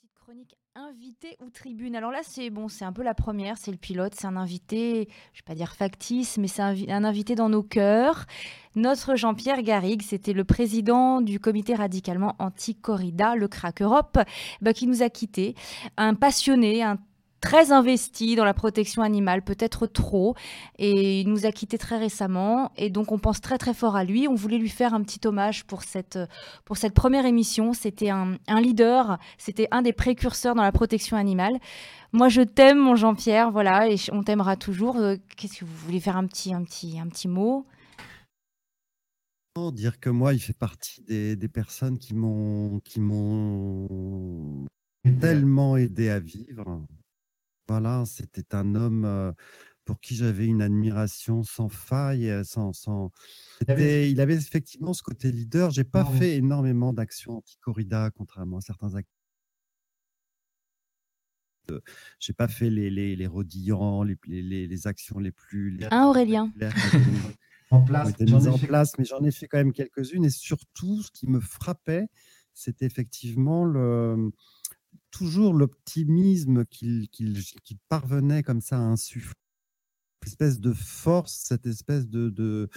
petite chronique invité ou tribune. Alors là, c'est bon, c'est un peu la première, c'est le pilote, c'est un invité, je vais pas dire factice, mais c'est un, invité dans nos cœurs. Notre Jean-Pierre Garrigue, c'était le président du comité radicalement anti-corrida, le Crack Europe, bah, qui nous a quittés. Un passionné, un très investi dans la protection animale, peut-être trop, et il nous a quittés très récemment, et donc on pense très très fort à lui. On voulait lui faire un petit hommage pour cette, pour cette première émission. C'était un, un leader, c'était un des précurseurs dans la protection animale. Moi, je t'aime, mon Jean-Pierre, voilà, et on t'aimera toujours. Euh, Qu'est-ce que vous voulez faire un petit, un petit, un petit mot? Dire que moi, il fait partie des, des personnes qui m'ont qui m'ont tellement aidé à vivre. Voilà, c'était un homme euh, pour qui j'avais une admiration sans faille, euh, sans, sans... Il avait effectivement ce côté leader. J'ai pas fait énormément d'actions anti-corrida, contrairement à certains acteurs. J'ai pas fait les, les, les rodillants, les, les, les- actions les plus les Hein, Aurélien En place. j'en ai en fait- place, mais j'en ai fait quand même quelques-unes. Et surtout, ce qui me frappait, c'était effectivement le, toujours l'optimisme qu'il parvenait comme ça à insuffler. Cette espèce de force, cette espèce de. de,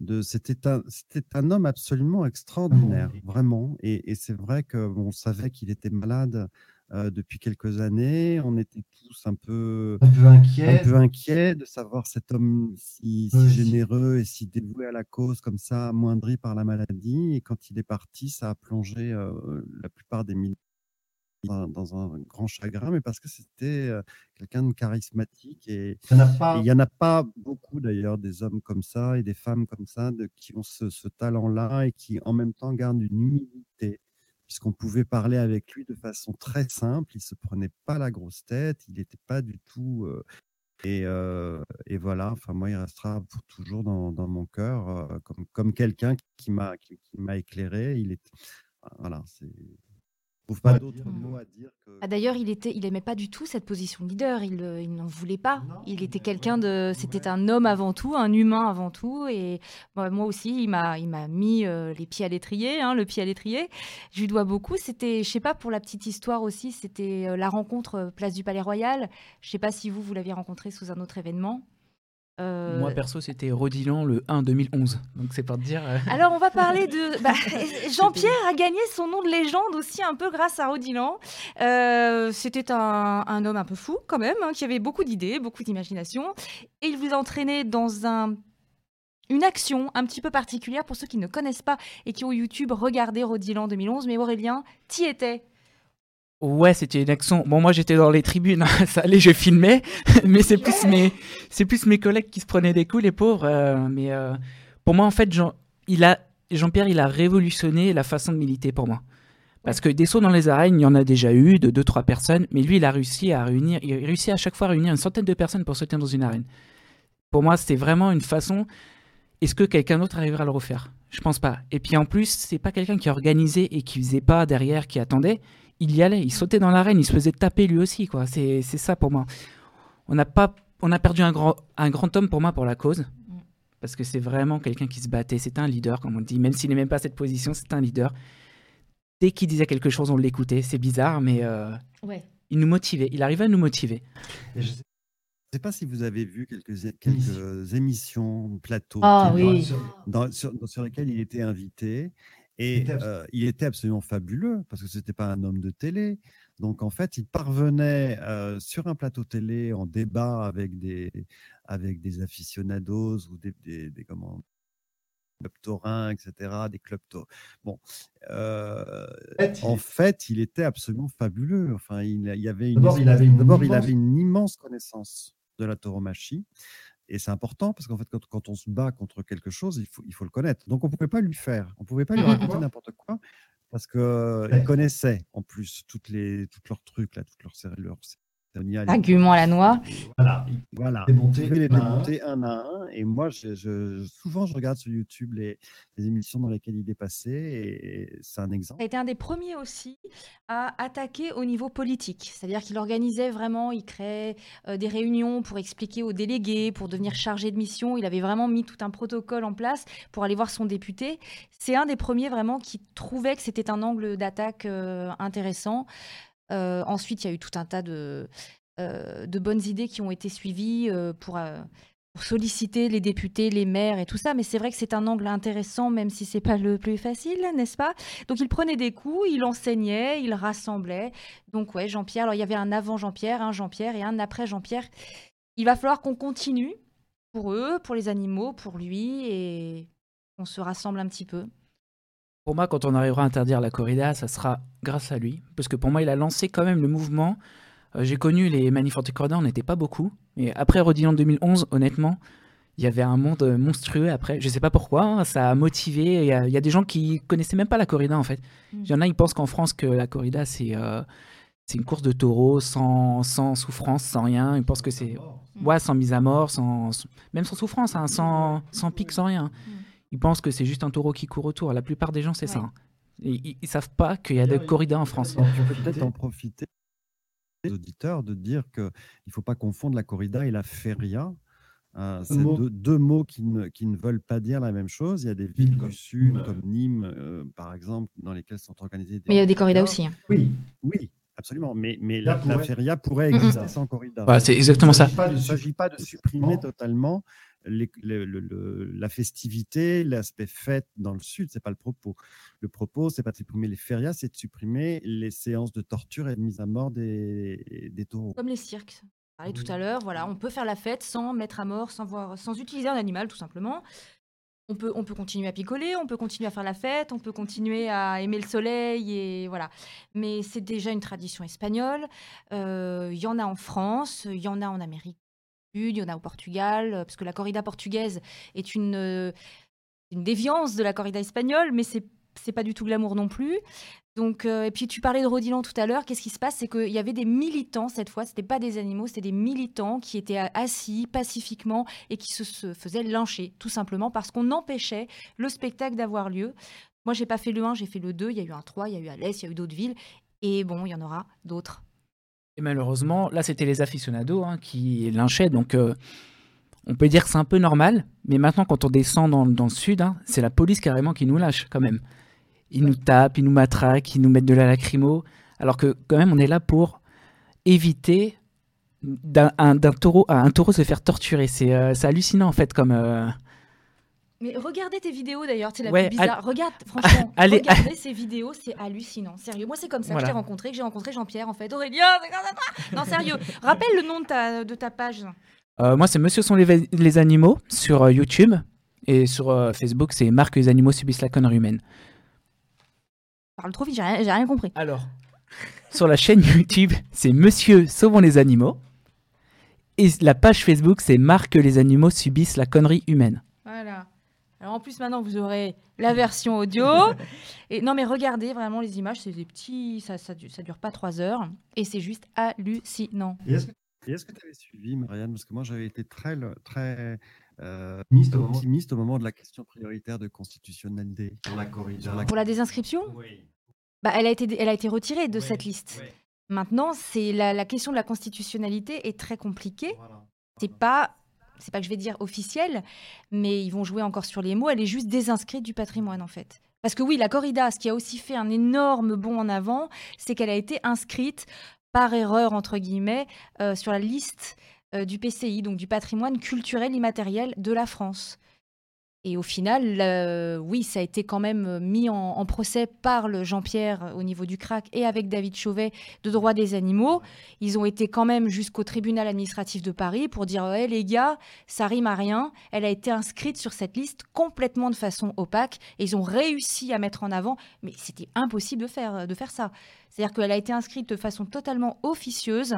de c'était un, homme absolument extraordinaire, vraiment. Et, et c'est vrai qu'on savait qu'il était malade euh, depuis quelques années. On était tous un peu Un peu un peu inquiet de savoir cet homme si, généreux et si dévoué à la cause, comme ça, amoindri par la maladie. Et quand il est parti, ça a plongé euh, la plupart des milliers dans, dans un grand chagrin, mais parce que c'était quelqu'un de charismatique. Et il n'y en a pas beaucoup d'ailleurs des hommes comme ça et des femmes comme ça de, qui ont ce, ce talent-là et qui en même temps gardent une humilité, puisqu'on pouvait parler avec lui de façon très simple. Il se prenait pas la grosse tête, il n'était pas du tout. euh, et, euh, et voilà, enfin moi, il restera pour toujours dans, dans mon cœur euh, comme, comme quelqu'un qui m'a qui, qui m'a éclairé. Il est voilà, c'est. Trouve pas Ouais. d'autres mots à dire que. Ah, D'ailleurs, il était, il aimait pas du tout cette position de leader. Il, euh, il n'en voulait pas. Non, il était quelqu'un ouais, de, c'était ouais. un homme avant tout, un humain avant tout. Et moi moi aussi, il m'a, il m'a mis euh, les pieds à l'étrier, hein, le pied à l'étrier. Je lui dois beaucoup. C'était, je sais pas pour la petite histoire aussi, c'était euh, la rencontre place du Palais Royal. Je sais pas si vous, vous l'aviez rencontré sous un autre événement. Euh, Moi, perso, c'était Rodilan le 1 2011. Donc, c'est pour te dire. euh, Alors, on va parler de. bah, Jean-Pierre a gagné son nom de légende aussi un peu grâce à Rodilan. Euh, C'était un, un homme un peu fou, quand même, hein, qui avait beaucoup d'idées, beaucoup d'imagination. Et il vous a entraîné dans un. Une action un petit peu particulière pour ceux qui ne connaissent pas et qui ont YouTube regardé Rodilan 2011. Mais Aurélien, t'y étais. Ouais, c'était une action. Bon, moi, j'étais dans les tribunes. hein, Ça allait, je filmais. mais c'est plus mes, c'est plus mes collègues qui se prenaient des coups, les pauvres. euh, mais euh, pour moi, en fait, Jean, il a, Jean-Pierre, il a révolutionné la façon de militer pour moi. Parce que des sauts dans les arènes, il y en a déjà eu de deux, trois personnes. Mais lui, il a réussi à réunir, il a réussi à chaque fois à réunir une centaine de personnes pour sauter dans une arène. Pour moi, c'était vraiment une façon. Est-ce que quelqu'un d'autre arrivera à le refaire? Je pense pas. Et puis en plus, c'est pas quelqu'un qui organisait et qui faisait pas derrière, qui attendait. Il y allait, il sautait dans l'arène, il se faisait taper lui aussi, quoi. C'est c'est ça pour moi. On n'a pas, on a perdu un grand, un grand homme pour moi pour la cause, parce que c'est vraiment quelqu'un qui se battait. C'était un leader, comme on dit, même s'il n'aimait pas cette position, c'était un leader. Dès qu'il disait quelque chose, on l'écoutait. C'est bizarre, mais euh, Ouais. il nous motivait. Il arrivait à nous motiver. Et je ne sais pas si vous avez vu quelques, quelques émissions, plateaux, Ah télé, oui. sur- dans- sur, sur lesquels il était invité. Et était euh, il était absolument fabuleux parce que ce n'était pas un homme de télé. Donc en fait, il parvenait euh, sur un plateau télé en débat avec des, avec des aficionados ou des, des, des comment, clubs taurins, etc., des clubs tau- Bon, euh, en fait, il était absolument fabuleux. Enfin, il, il y avait une, D'abord, il avait une il immense- avait une immense connaissance de la tauromachie. Et c'est important parce qu'en fait, quand, quand on se bat contre quelque chose, il faut, il faut le connaître. Donc, on ne pouvait pas lui faire. On ne pouvait pas lui Mhm. raconter n'importe quoi parce qu'il connaissait en plus toutes les, toutes leurs trucs, là, toutes leurs, leurs Argument à la noix. Voilà. Voilà. Démonter les un à un. démonter un à un. Et moi, je, je- souvent, je regarde sur YouTube les, les émissions dans lesquelles il est passé. Et c'est un exemple. Ça a été un des premiers aussi à attaquer au niveau politique. C'est-à-dire qu'il organisait vraiment, il créait euh, des réunions pour expliquer aux délégués, pour devenir chargé de mission. Il avait vraiment mis tout un protocole en place pour aller voir son député. C'est un des premiers vraiment qui trouvait que c'était un angle d'attaque euh, intéressant. Ensuite, il y a eu tout un tas de, de bonnes idées qui ont été suivies pour pour solliciter les députés, les maires et tout ça. Mais c'est vrai que c'est un angle intéressant, même si c'est pas le plus facile, n'est-ce pas? Donc il prenait des coups, il enseignait, il rassemblait. Donc ouais, Jean-Pierre. Alors il y avait un avant Jean-Pierre, un Jean-Pierre et un après Jean-Pierre. Il va falloir qu'on continue pour eux, pour les animaux, pour lui, et on se rassemble un petit peu. Pour moi, quand on arrivera à interdire la corrida, ça sera grâce à lui, parce que pour moi, il a lancé quand même le mouvement euh, j'ai connu les manifs anti-corrida, on n'était pas beaucoup. Et après Rodillan 2011, honnêtement, il y avait un monde monstrueux après. Je sais pas pourquoi, hein, ça a motivé. Il y, a des gens qui connaissaient même pas la corrida en fait. Mm. Il y en a, ils pensent qu'en France, que la corrida, c'est euh, c'est une course de taureaux sans, sans souffrance, sans rien. Ils pensent que c'est. Ouais, sans mise à mort, sans, même sans souffrance, hein, sans, sans pic, sans rien. Ils pensent que c'est juste un taureau qui court autour. La plupart des gens, c'est ça. Hein. ils, ne savent pas qu'il y a des corridas en France. On peut peut-être en profiter auditeurs de dire qu'il ne faut pas confondre la corrida et la feria. Euh, c'est deux, mots qui ne, qui ne, veulent pas dire la même chose. Il y a des villes du sud, comme Nîmes, euh, par exemple, dans lesquelles sont organisées des. Mais il y a des corridas aussi. Hein. Oui, oui, absolument. Mais, mais la, feria pourrait exister sans corrida. Bah, c'est exactement ça. Il ne s'agit pas de supprimer totalement la festivité, l'aspect fête dans le sud, c'est pas le propos. Le propos, c'est pas de supprimer les férias, c'est de supprimer les séances de torture et de mise à mort des, des taureaux. Comme les cirques. On parlait tout à l'heure, voilà, on peut faire la fête sans mettre à mort, sans, voir, sans utiliser un animal, tout simplement. On peut, on peut continuer à picoler, on peut continuer à faire la fête, on peut continuer à aimer le soleil et voilà. Mais c'est déjà une tradition espagnole. Euh, il y en a en France, il y en a en Amérique il y en a au Portugal, euh, parce que la corrida portugaise est une, euh, une déviance de la corrida espagnole, mais c'est c'est pas du tout glamour non plus. Donc, euh, et puis tu parlais de Rodilan tout à l'heure. Qu'est-ce qui se passe? C'est qu'il y avait des militants cette fois. C'était pas des animaux, c'était des militants qui étaient assis pacifiquement et qui se, faisaient lyncher, tout simplement parce qu'on empêchait le spectacle d'avoir lieu. Moi, j'ai pas fait le 1, j'ai fait le 2. Il y a eu un 3, il y a eu Alès, il y a eu d'autres villes. Et bon, il y en aura d'autres malheureusement, là, c'était les aficionados hein, qui lynchaient. Donc, euh, on peut dire que c'est un peu normal. Mais maintenant, quand on descend dans, le sud, hein, c'est la police carrément qui nous lâche quand même. Ils nous tapent, ils nous matraquent, ils nous mettent de la lacrymo. Alors que quand même, on est là pour éviter d'un taureau un taureau se faire torturer. C'est euh, hallucinant en fait comme. Euh, mais regardez tes vidéos d'ailleurs, c'est la plus bizarre. Regarde, franchement, allez, regardez ces vidéos, c'est hallucinant. Sérieux, moi c'est comme ça que j'ai rencontré, que j'ai rencontré Jean-Pierre en fait. Aurélien, non sérieux. Rappelle le nom de ta, de ta page. Euh, moi c'est Monsieur sont les, animaux sur euh, YouTube et sur euh, Facebook c'est Marque les animaux subissent la connerie humaine. Parle trop vite, j'ai rien, rien compris. Alors, sur la chaîne YouTube c'est Monsieur sauvons les animaux et la page Facebook c'est Marque les animaux subissent la connerie humaine. Voilà. Alors en plus maintenant vous aurez la version audio. et non mais regardez vraiment les images, c'est des petits, ça, ça, ça, dure pas trois heures et c'est juste hallucinant. Et est-ce que tu avais suivi Marianne? Parce que moi j'avais été très, très euh, optimiste au moment de la question prioritaire de constitutionnalité pour la corrida. Pour la désinscription? Oui. Bah, elle, a été, elle a été retirée de cette liste. Maintenant, c'est la, la, question de la constitutionnalité est très compliquée. Voilà. C'est pas c'est pas que je vais dire officielle, mais ils vont jouer encore sur les mots. Elle est juste désinscrite du patrimoine en fait. Parce que oui, la corrida, ce qui a aussi fait un énorme bond en avant, c'est qu'elle a été inscrite par erreur entre guillemets euh, sur la liste euh, du PCI, donc du patrimoine culturel immatériel de la France. Et au final, oui, ça a été quand même mis en, procès par le Jean-Pierre au niveau du CRAC et avec David Chauvet de droit des animaux. Ils ont été quand même jusqu'au tribunal administratif de Paris pour dire hé les gars, ça rime à rien. Elle a été inscrite sur cette liste complètement de façon opaque et ils ont réussi à mettre en avant, mais c'était impossible de faire, de faire ça. C'est-à-dire qu'elle a été inscrite de façon totalement officieuse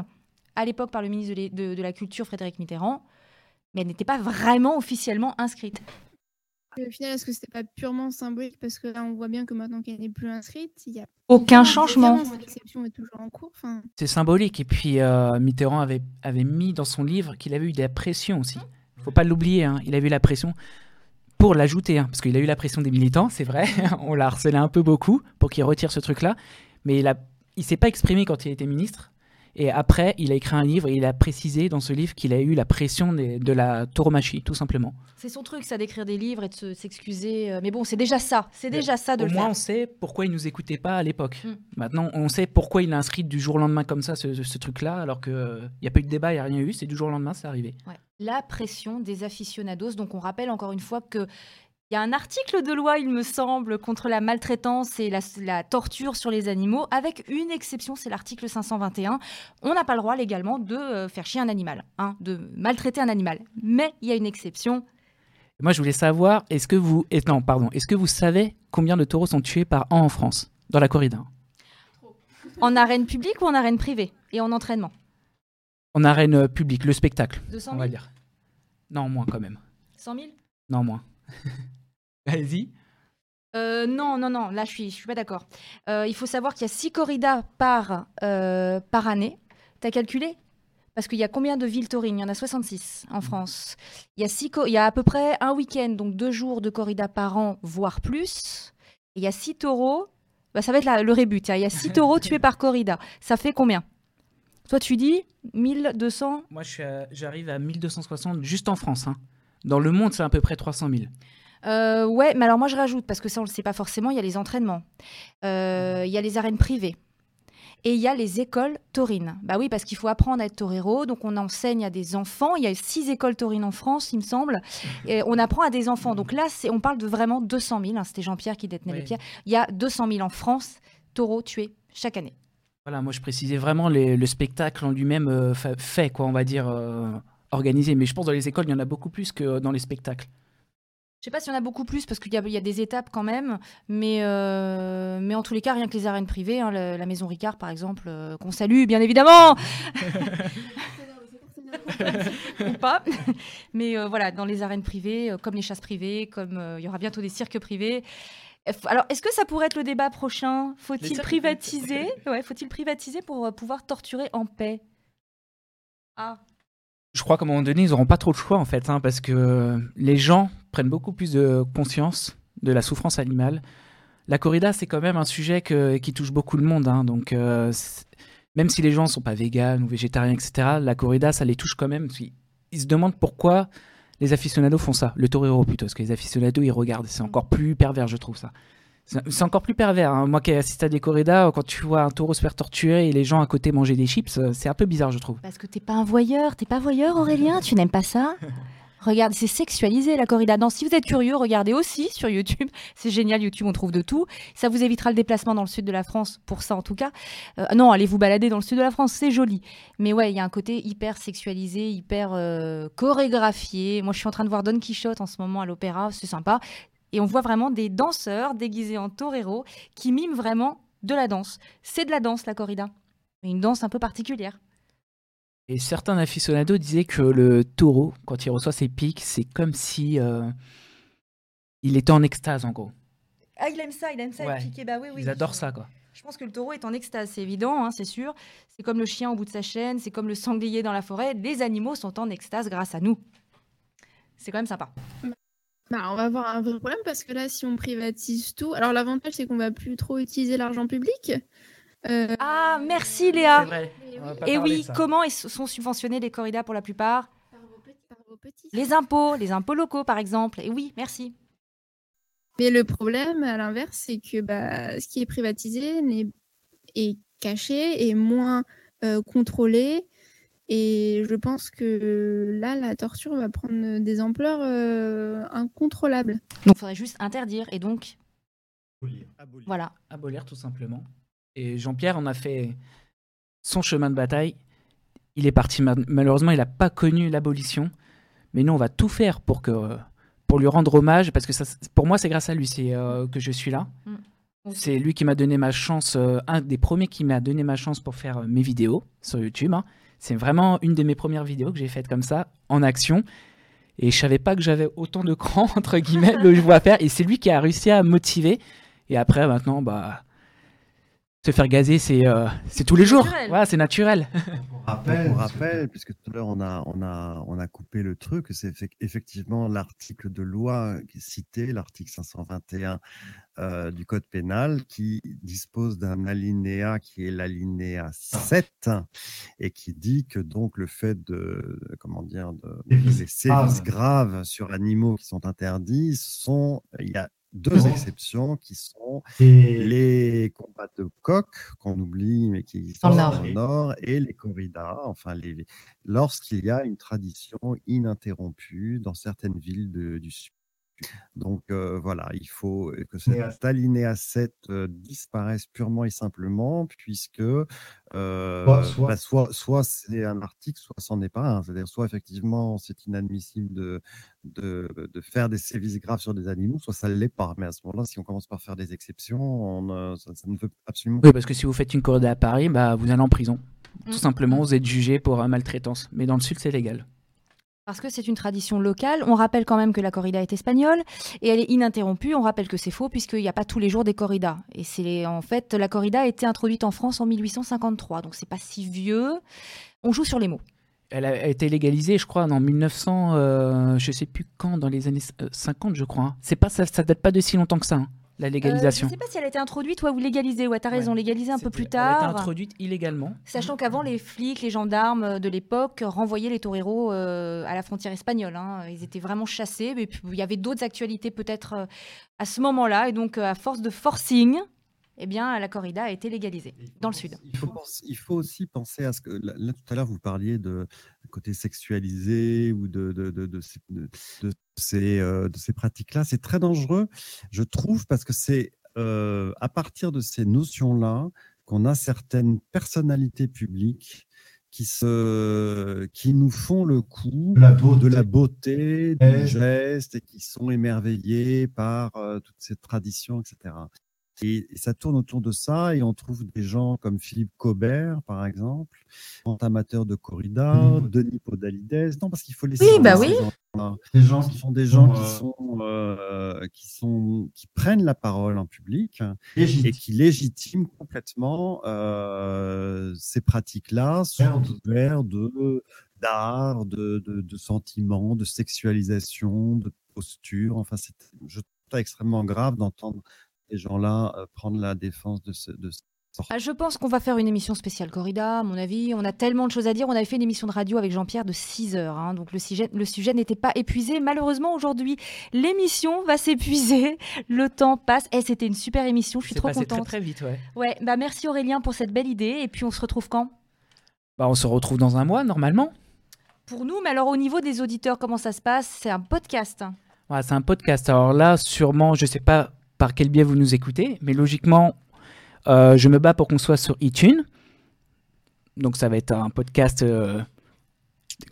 à l'époque par le ministre de la Culture Frédéric Mitterrand, mais elle n'était pas vraiment officiellement inscrite au final, est-ce que c'était pas purement symbolique Parce que là, on voit bien que maintenant qu'elle n'est plus inscrite, il y a aucun changement. L'exception est toujours en cours. C'est symbolique. Et puis, euh, Mitterrand avait, avait mis dans son livre qu'il avait eu des pressions aussi. Il faut pas l'oublier. Hein. Il a eu la pression pour l'ajouter. Hein, parce qu'il a eu la pression des militants, c'est vrai. on l'a harcelé un peu beaucoup pour qu'il retire ce truc-là. Mais il ne il s'est pas exprimé quand il était ministre. Et après, il a écrit un livre et il a précisé dans ce livre qu'il a eu la pression des- de la tauromachie, tout simplement. C'est son truc, ça, d'écrire des livres et de se- s'excuser. euh, Mais bon, c'est déjà ça. C'est déjà ça de Au le moins, faire. on sait pourquoi il nous écoutait pas à l'époque. Mm. Maintenant, on sait pourquoi il a inscrit du jour au lendemain comme ça ce, ce truc-là, alors qu'il n'y a pas eu de débat, il n'y a rien eu, c'est du jour au lendemain, c'est arrivé. Ouais. La pression des aficionados. Donc, on rappelle encore une fois que. Il y a un article de loi, il me semble, contre la maltraitance et la, la torture sur les animaux, avec une exception, c'est l'article 521. On n'a pas le droit légalement de euh, faire chier un animal, hein, de maltraiter un animal. Mais il y a une exception. Moi, je voulais savoir, est-ce que vous, non, pardon, est-ce que vous savez combien de taureaux sont tués par an en France, dans la corrida? En arène publique ou en arène privée Et en entraînement? En arène euh, publique, le spectacle, 200 on 000 va dire. Non, moins quand même. 100 000 Non, moins. Allez-y. Euh, non, non, non, là je suis, je suis pas d'accord. Euh, il faut savoir qu'il y a 6 corridas par, euh, par année. T'as calculé? Parce qu'il y a combien de villes taurines Il y en a 66 en France. Il y, a six il y a à peu près un week-end, donc deux jours de corrida par an, voire plus. Et il y a 6 taureaux. Bah, ça va être la- le rébut. Il y a 6 taureaux tués par corrida. Ça fait combien? Toi, tu dis 1200 Moi, suis à- j'arrive à 1260 juste en France. hein. Dans le monde, c'est à peu près 300 000. Euh, ouais, mais alors moi je rajoute, parce que ça on le sait pas forcément, il y a les entraînements, Euh, il y a les arènes privées, et il y a les écoles taurines. Bah oui, parce qu'il faut apprendre à être torero, donc on enseigne à des enfants, il y a six écoles taurines en France, il me semble, et on apprend à des enfants. Donc là, on parle de vraiment 200 000, hein, c'était Jean-Pierre qui détenait les pierres, il y a 200 000 en France, taureaux tués chaque année. Voilà, moi, je précisais vraiment les- le spectacle en lui-même euh, fa- fait, quoi, on va dire, euh, organisé. Mais je pense que dans les écoles, il y en a beaucoup plus que dans les spectacles. Je sais pas s'il y en a beaucoup plus parce qu'il y, a- il y a des étapes quand même, mais, euh, mais en tous les cas, rien que les arènes privées, hein, la, la Maison Ricard par exemple, euh, qu'on salue bien évidemment, ou pas. Mais euh, voilà, dans les arènes privées, euh, comme les chasses privées, comme euh, il y aura bientôt des cirques privés. Alors, est-ce que ça pourrait être le débat prochain? Faut-il privatiser? ouais, Faut-il privatiser pour pouvoir torturer en paix? Ah, Je crois qu'à un moment donné, ils n'auront pas trop de choix, en fait, hein, parce que les gens prennent beaucoup plus de conscience de la souffrance animale. La corrida, c'est quand même un sujet que- qui touche beaucoup le monde. hein, donc, euh, même si les gens ne sont pas véganes ou végétariens, etc., la corrida, ça les touche quand même. Ils, ils se demandent pourquoi les aficionados font ça. Le torero plutôt, parce que les aficionados, ils regardent. C'est encore plus pervers, je trouve ça. C'est encore plus pervers. hein. Moi qui ai assisté à des corridas, quand tu vois un taureau se faire torturer et les gens à côté manger des chips, euh, c'est un peu bizarre, je trouve. parce que t'es pas un voyeur, t'es pas voyeur Aurélien, tu n'aimes pas ça? Regarde, c'est sexualisé la corrida. Non, si vous êtes curieux, regardez aussi sur YouTube. C'est génial, YouTube, on trouve de tout. Ça vous évitera le déplacement dans le sud de la France, pour ça en tout cas. Euh, non, allez vous balader dans le sud de la France, c'est joli. Mais ouais, il y a un côté hyper sexualisé, hyper euh, chorégraphié. Moi, je suis en train de voir Don Quichotte en ce moment à l'opéra, c'est sympa. Et on voit vraiment des danseurs déguisés en torero qui miment vraiment de la danse. C'est de la danse, la corrida. Une danse un peu particulière. Et certains aficionados disaient que le taureau, quand il reçoit ses pics, c'est comme si euh, il était en extase, en gros. Ah, il aime ça, il aime ça, Ouais. piqué. Bah oui, oui. Ils adorent ça, quoi. Je pense que le taureau est en extase, c'est évident, hein, c'est sûr. C'est comme le chien au bout de sa chaîne, c'est comme le sanglier dans la forêt. Les animaux sont en extase grâce à nous. C'est quand même sympa. Bah, on va avoir un vrai problème parce que là, si on privatise tout, alors l'avantage c'est qu'on va plus trop utiliser l'argent public. Euh, Ah, merci Léa. vrai. Et oui, comment sont subventionnés les corridas pour la plupart? Par vos petits- par vos petits. Les impôts, les impôts locaux par exemple. Et oui, merci. Mais le problème, à l'inverse, c'est que bah, ce qui est privatisé n'est- est caché et moins euh, contrôlé. Et je pense que là, la torture va prendre des ampleurs euh, incontrôlables. Donc il faudrait juste interdire. Et donc, Abolir. voilà. Abolir, tout simplement. Et Jean-Pierre en a fait son chemin de bataille. Il est parti, ma- malheureusement, il n'a pas connu l'abolition. Mais nous, on va tout faire pour, que, pour lui rendre hommage, parce que ça, pour moi, c'est grâce à lui euh, que je suis là. Ok. C'est lui qui m'a donné ma chance, euh, un des premiers qui m'a donné ma chance pour faire euh, mes vidéos sur YouTube. hein. C'est vraiment une de mes premières vidéos que j'ai faites comme ça, en action. Et je savais pas que j'avais autant de cran, entre guillemets, de vois faire. Et c'est lui qui a réussi à me motiver. Et après, maintenant, bah, Se faire gazer, c'est euh, c'est tous les jours. naturel. Voilà, c'est naturel. Pour rappel, puisque tout à l'heure on a, on, a, on a coupé le truc, c'est effe- effectivement l'article de loi qui est cité, l'article 521 euh, du Code pénal, qui dispose d'un alinéa qui est l'alinéa 7 et qui dit que donc le fait de, comment dire, de, Sévices les sévices graves. graves sur animaux qui sont interdits sont, il y a deux exceptions qui sont Et les combats de coq qu'on oublie mais qui Dans Nord. dans le nord et les corridas enfin les lorsqu'il y a une tradition ininterrompue dans certaines villes de- du sud donc euh, voilà il faut que cet alinéa 7 euh, disparaisse purement et simplement puisque euh, soit- bah, soit, soit c'est un article soit c'en est pas un c'est-à-dire soit effectivement c'est inadmissible de, de, de faire des sévices graves sur des animaux, soit ça ne l'est pas. Mais à ce moment-là, si on commence par faire des exceptions, on, euh, ça, ça ne veut absolument Oui, parce que si vous faites une corrida à Paris, bah, vous allez en prison. Tout simplement, vous êtes jugé pour maltraitance. Mais dans le sud, c'est légal. Parce que c'est une tradition locale. On rappelle quand même que la corrida est espagnole et elle est ininterrompue. On rappelle que c'est faux puisqu'il n'y a pas tous les jours des corridas. Et c'est en fait la corrida a été introduite en France en 1853, donc c'est pas si vieux. On joue sur les mots. Elle a été légalisée, je crois, en 1900, euh, je sais plus quand, dans les années euh, 50, je crois. hein. C'est pas ça, ça date pas de si longtemps que ça, hein, la Euh, légalisation. je sais pas si elle a été introduite ouais, ou légalisée. Ouais, t'as Ouais. raison, légalisée un peu plus Elle a été tard. introduite illégalement. Sachant qu'avant, les flics, les gendarmes de l'époque renvoyaient les toreros euh, à la frontière espagnole. hein. Ils étaient vraiment chassés. Mais il y avait d'autres actualités peut-être euh, à ce moment-là. Et donc, à force de forcing, eh bien, la corrida a été légalisée dans le sud. Il faut, penser- il faut aussi penser à ce que là, là, tout à l'heure vous parliez de côté sexualisé ou de, de, de, de ces, de- de ces, euh, de ces pratiques-là. C'est très dangereux, je trouve, parce que c'est euh, à partir de ces notions-là qu'on a certaines personnalités publiques qui, se, qui nous font le coup de la beauté. de la beauté, du geste et qui sont émerveillés par euh, toute cette tradition, etc. Et, ça tourne autour de ça et on trouve des gens comme Philippe Cobert, par exemple, grand amateur de corrida, Mhm. Denis Podalides. Non, parce qu'il faut les Oui, bah oui. ces gens-là. Des gens qui sont des gens qui euh, sont, euh, qui sont, qui prennent la parole en public et qui légitiment complètement euh, ces pratiques-là sous couvert de d'art, de, de, de sentiments, de sexualisation, de posture. Enfin, c'est je trouve ça extrêmement grave d'entendre ces gens-là euh, prendre la défense de ce, de ce. Ah, Je pense qu'on va faire une émission spéciale corrida, à mon avis. On a tellement de choses à dire. On avait fait une émission de radio avec Jean-Pierre de 6 heures. hein, donc le sujet, le sujet n'était pas épuisé. Malheureusement, aujourd'hui, l'émission va s'épuiser. Le temps passe. Et c'était une super émission. Je suis trop passé contente. très très vite, ouais. Ouais, bah merci Aurélien pour cette belle idée. Et puis on se retrouve quand? Bah, on se retrouve dans un mois, normalement. Pour nous, mais alors au niveau des auditeurs, comment ça se passe? C'est un podcast. Ouais, c'est un podcast. Alors là, sûrement, je sais pas par quel biais vous nous écoutez, mais logiquement, euh, je me bats pour qu'on soit sur iTunes. Donc ça va être un podcast euh,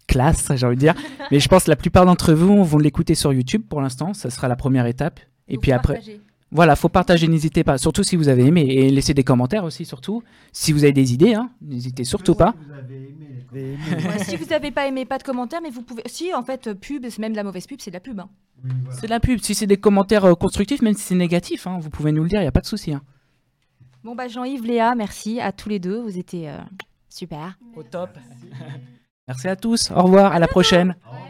classe, j'ai envie de dire. mais je pense que la plupart d'entre vous vont l'écouter sur YouTube pour l'instant. Ça sera la première étape. Et puis après, partager. voilà, faut partager, n'hésitez pas. Surtout si vous avez aimé et laissez des commentaires aussi, surtout. Si vous avez des idées, hein, n'hésitez surtout pas. Vous avez aimé Ouais, si vous n'avez pas aimé, pas de commentaires, mais vous pouvez. Si, en fait, pub, c'est même de la mauvaise pub, c'est de la pub. hein. Oui, voilà. C'est de la pub. Si c'est des commentaires euh, constructifs, même si c'est négatif, hein, vous pouvez nous le dire, il n'y a pas de souci. hein. Bon, bah Jean-Yves, Léa, merci à tous les deux. Vous étiez euh, super. Au top. Merci à tous. Au revoir. À la prochaine. Au revoir.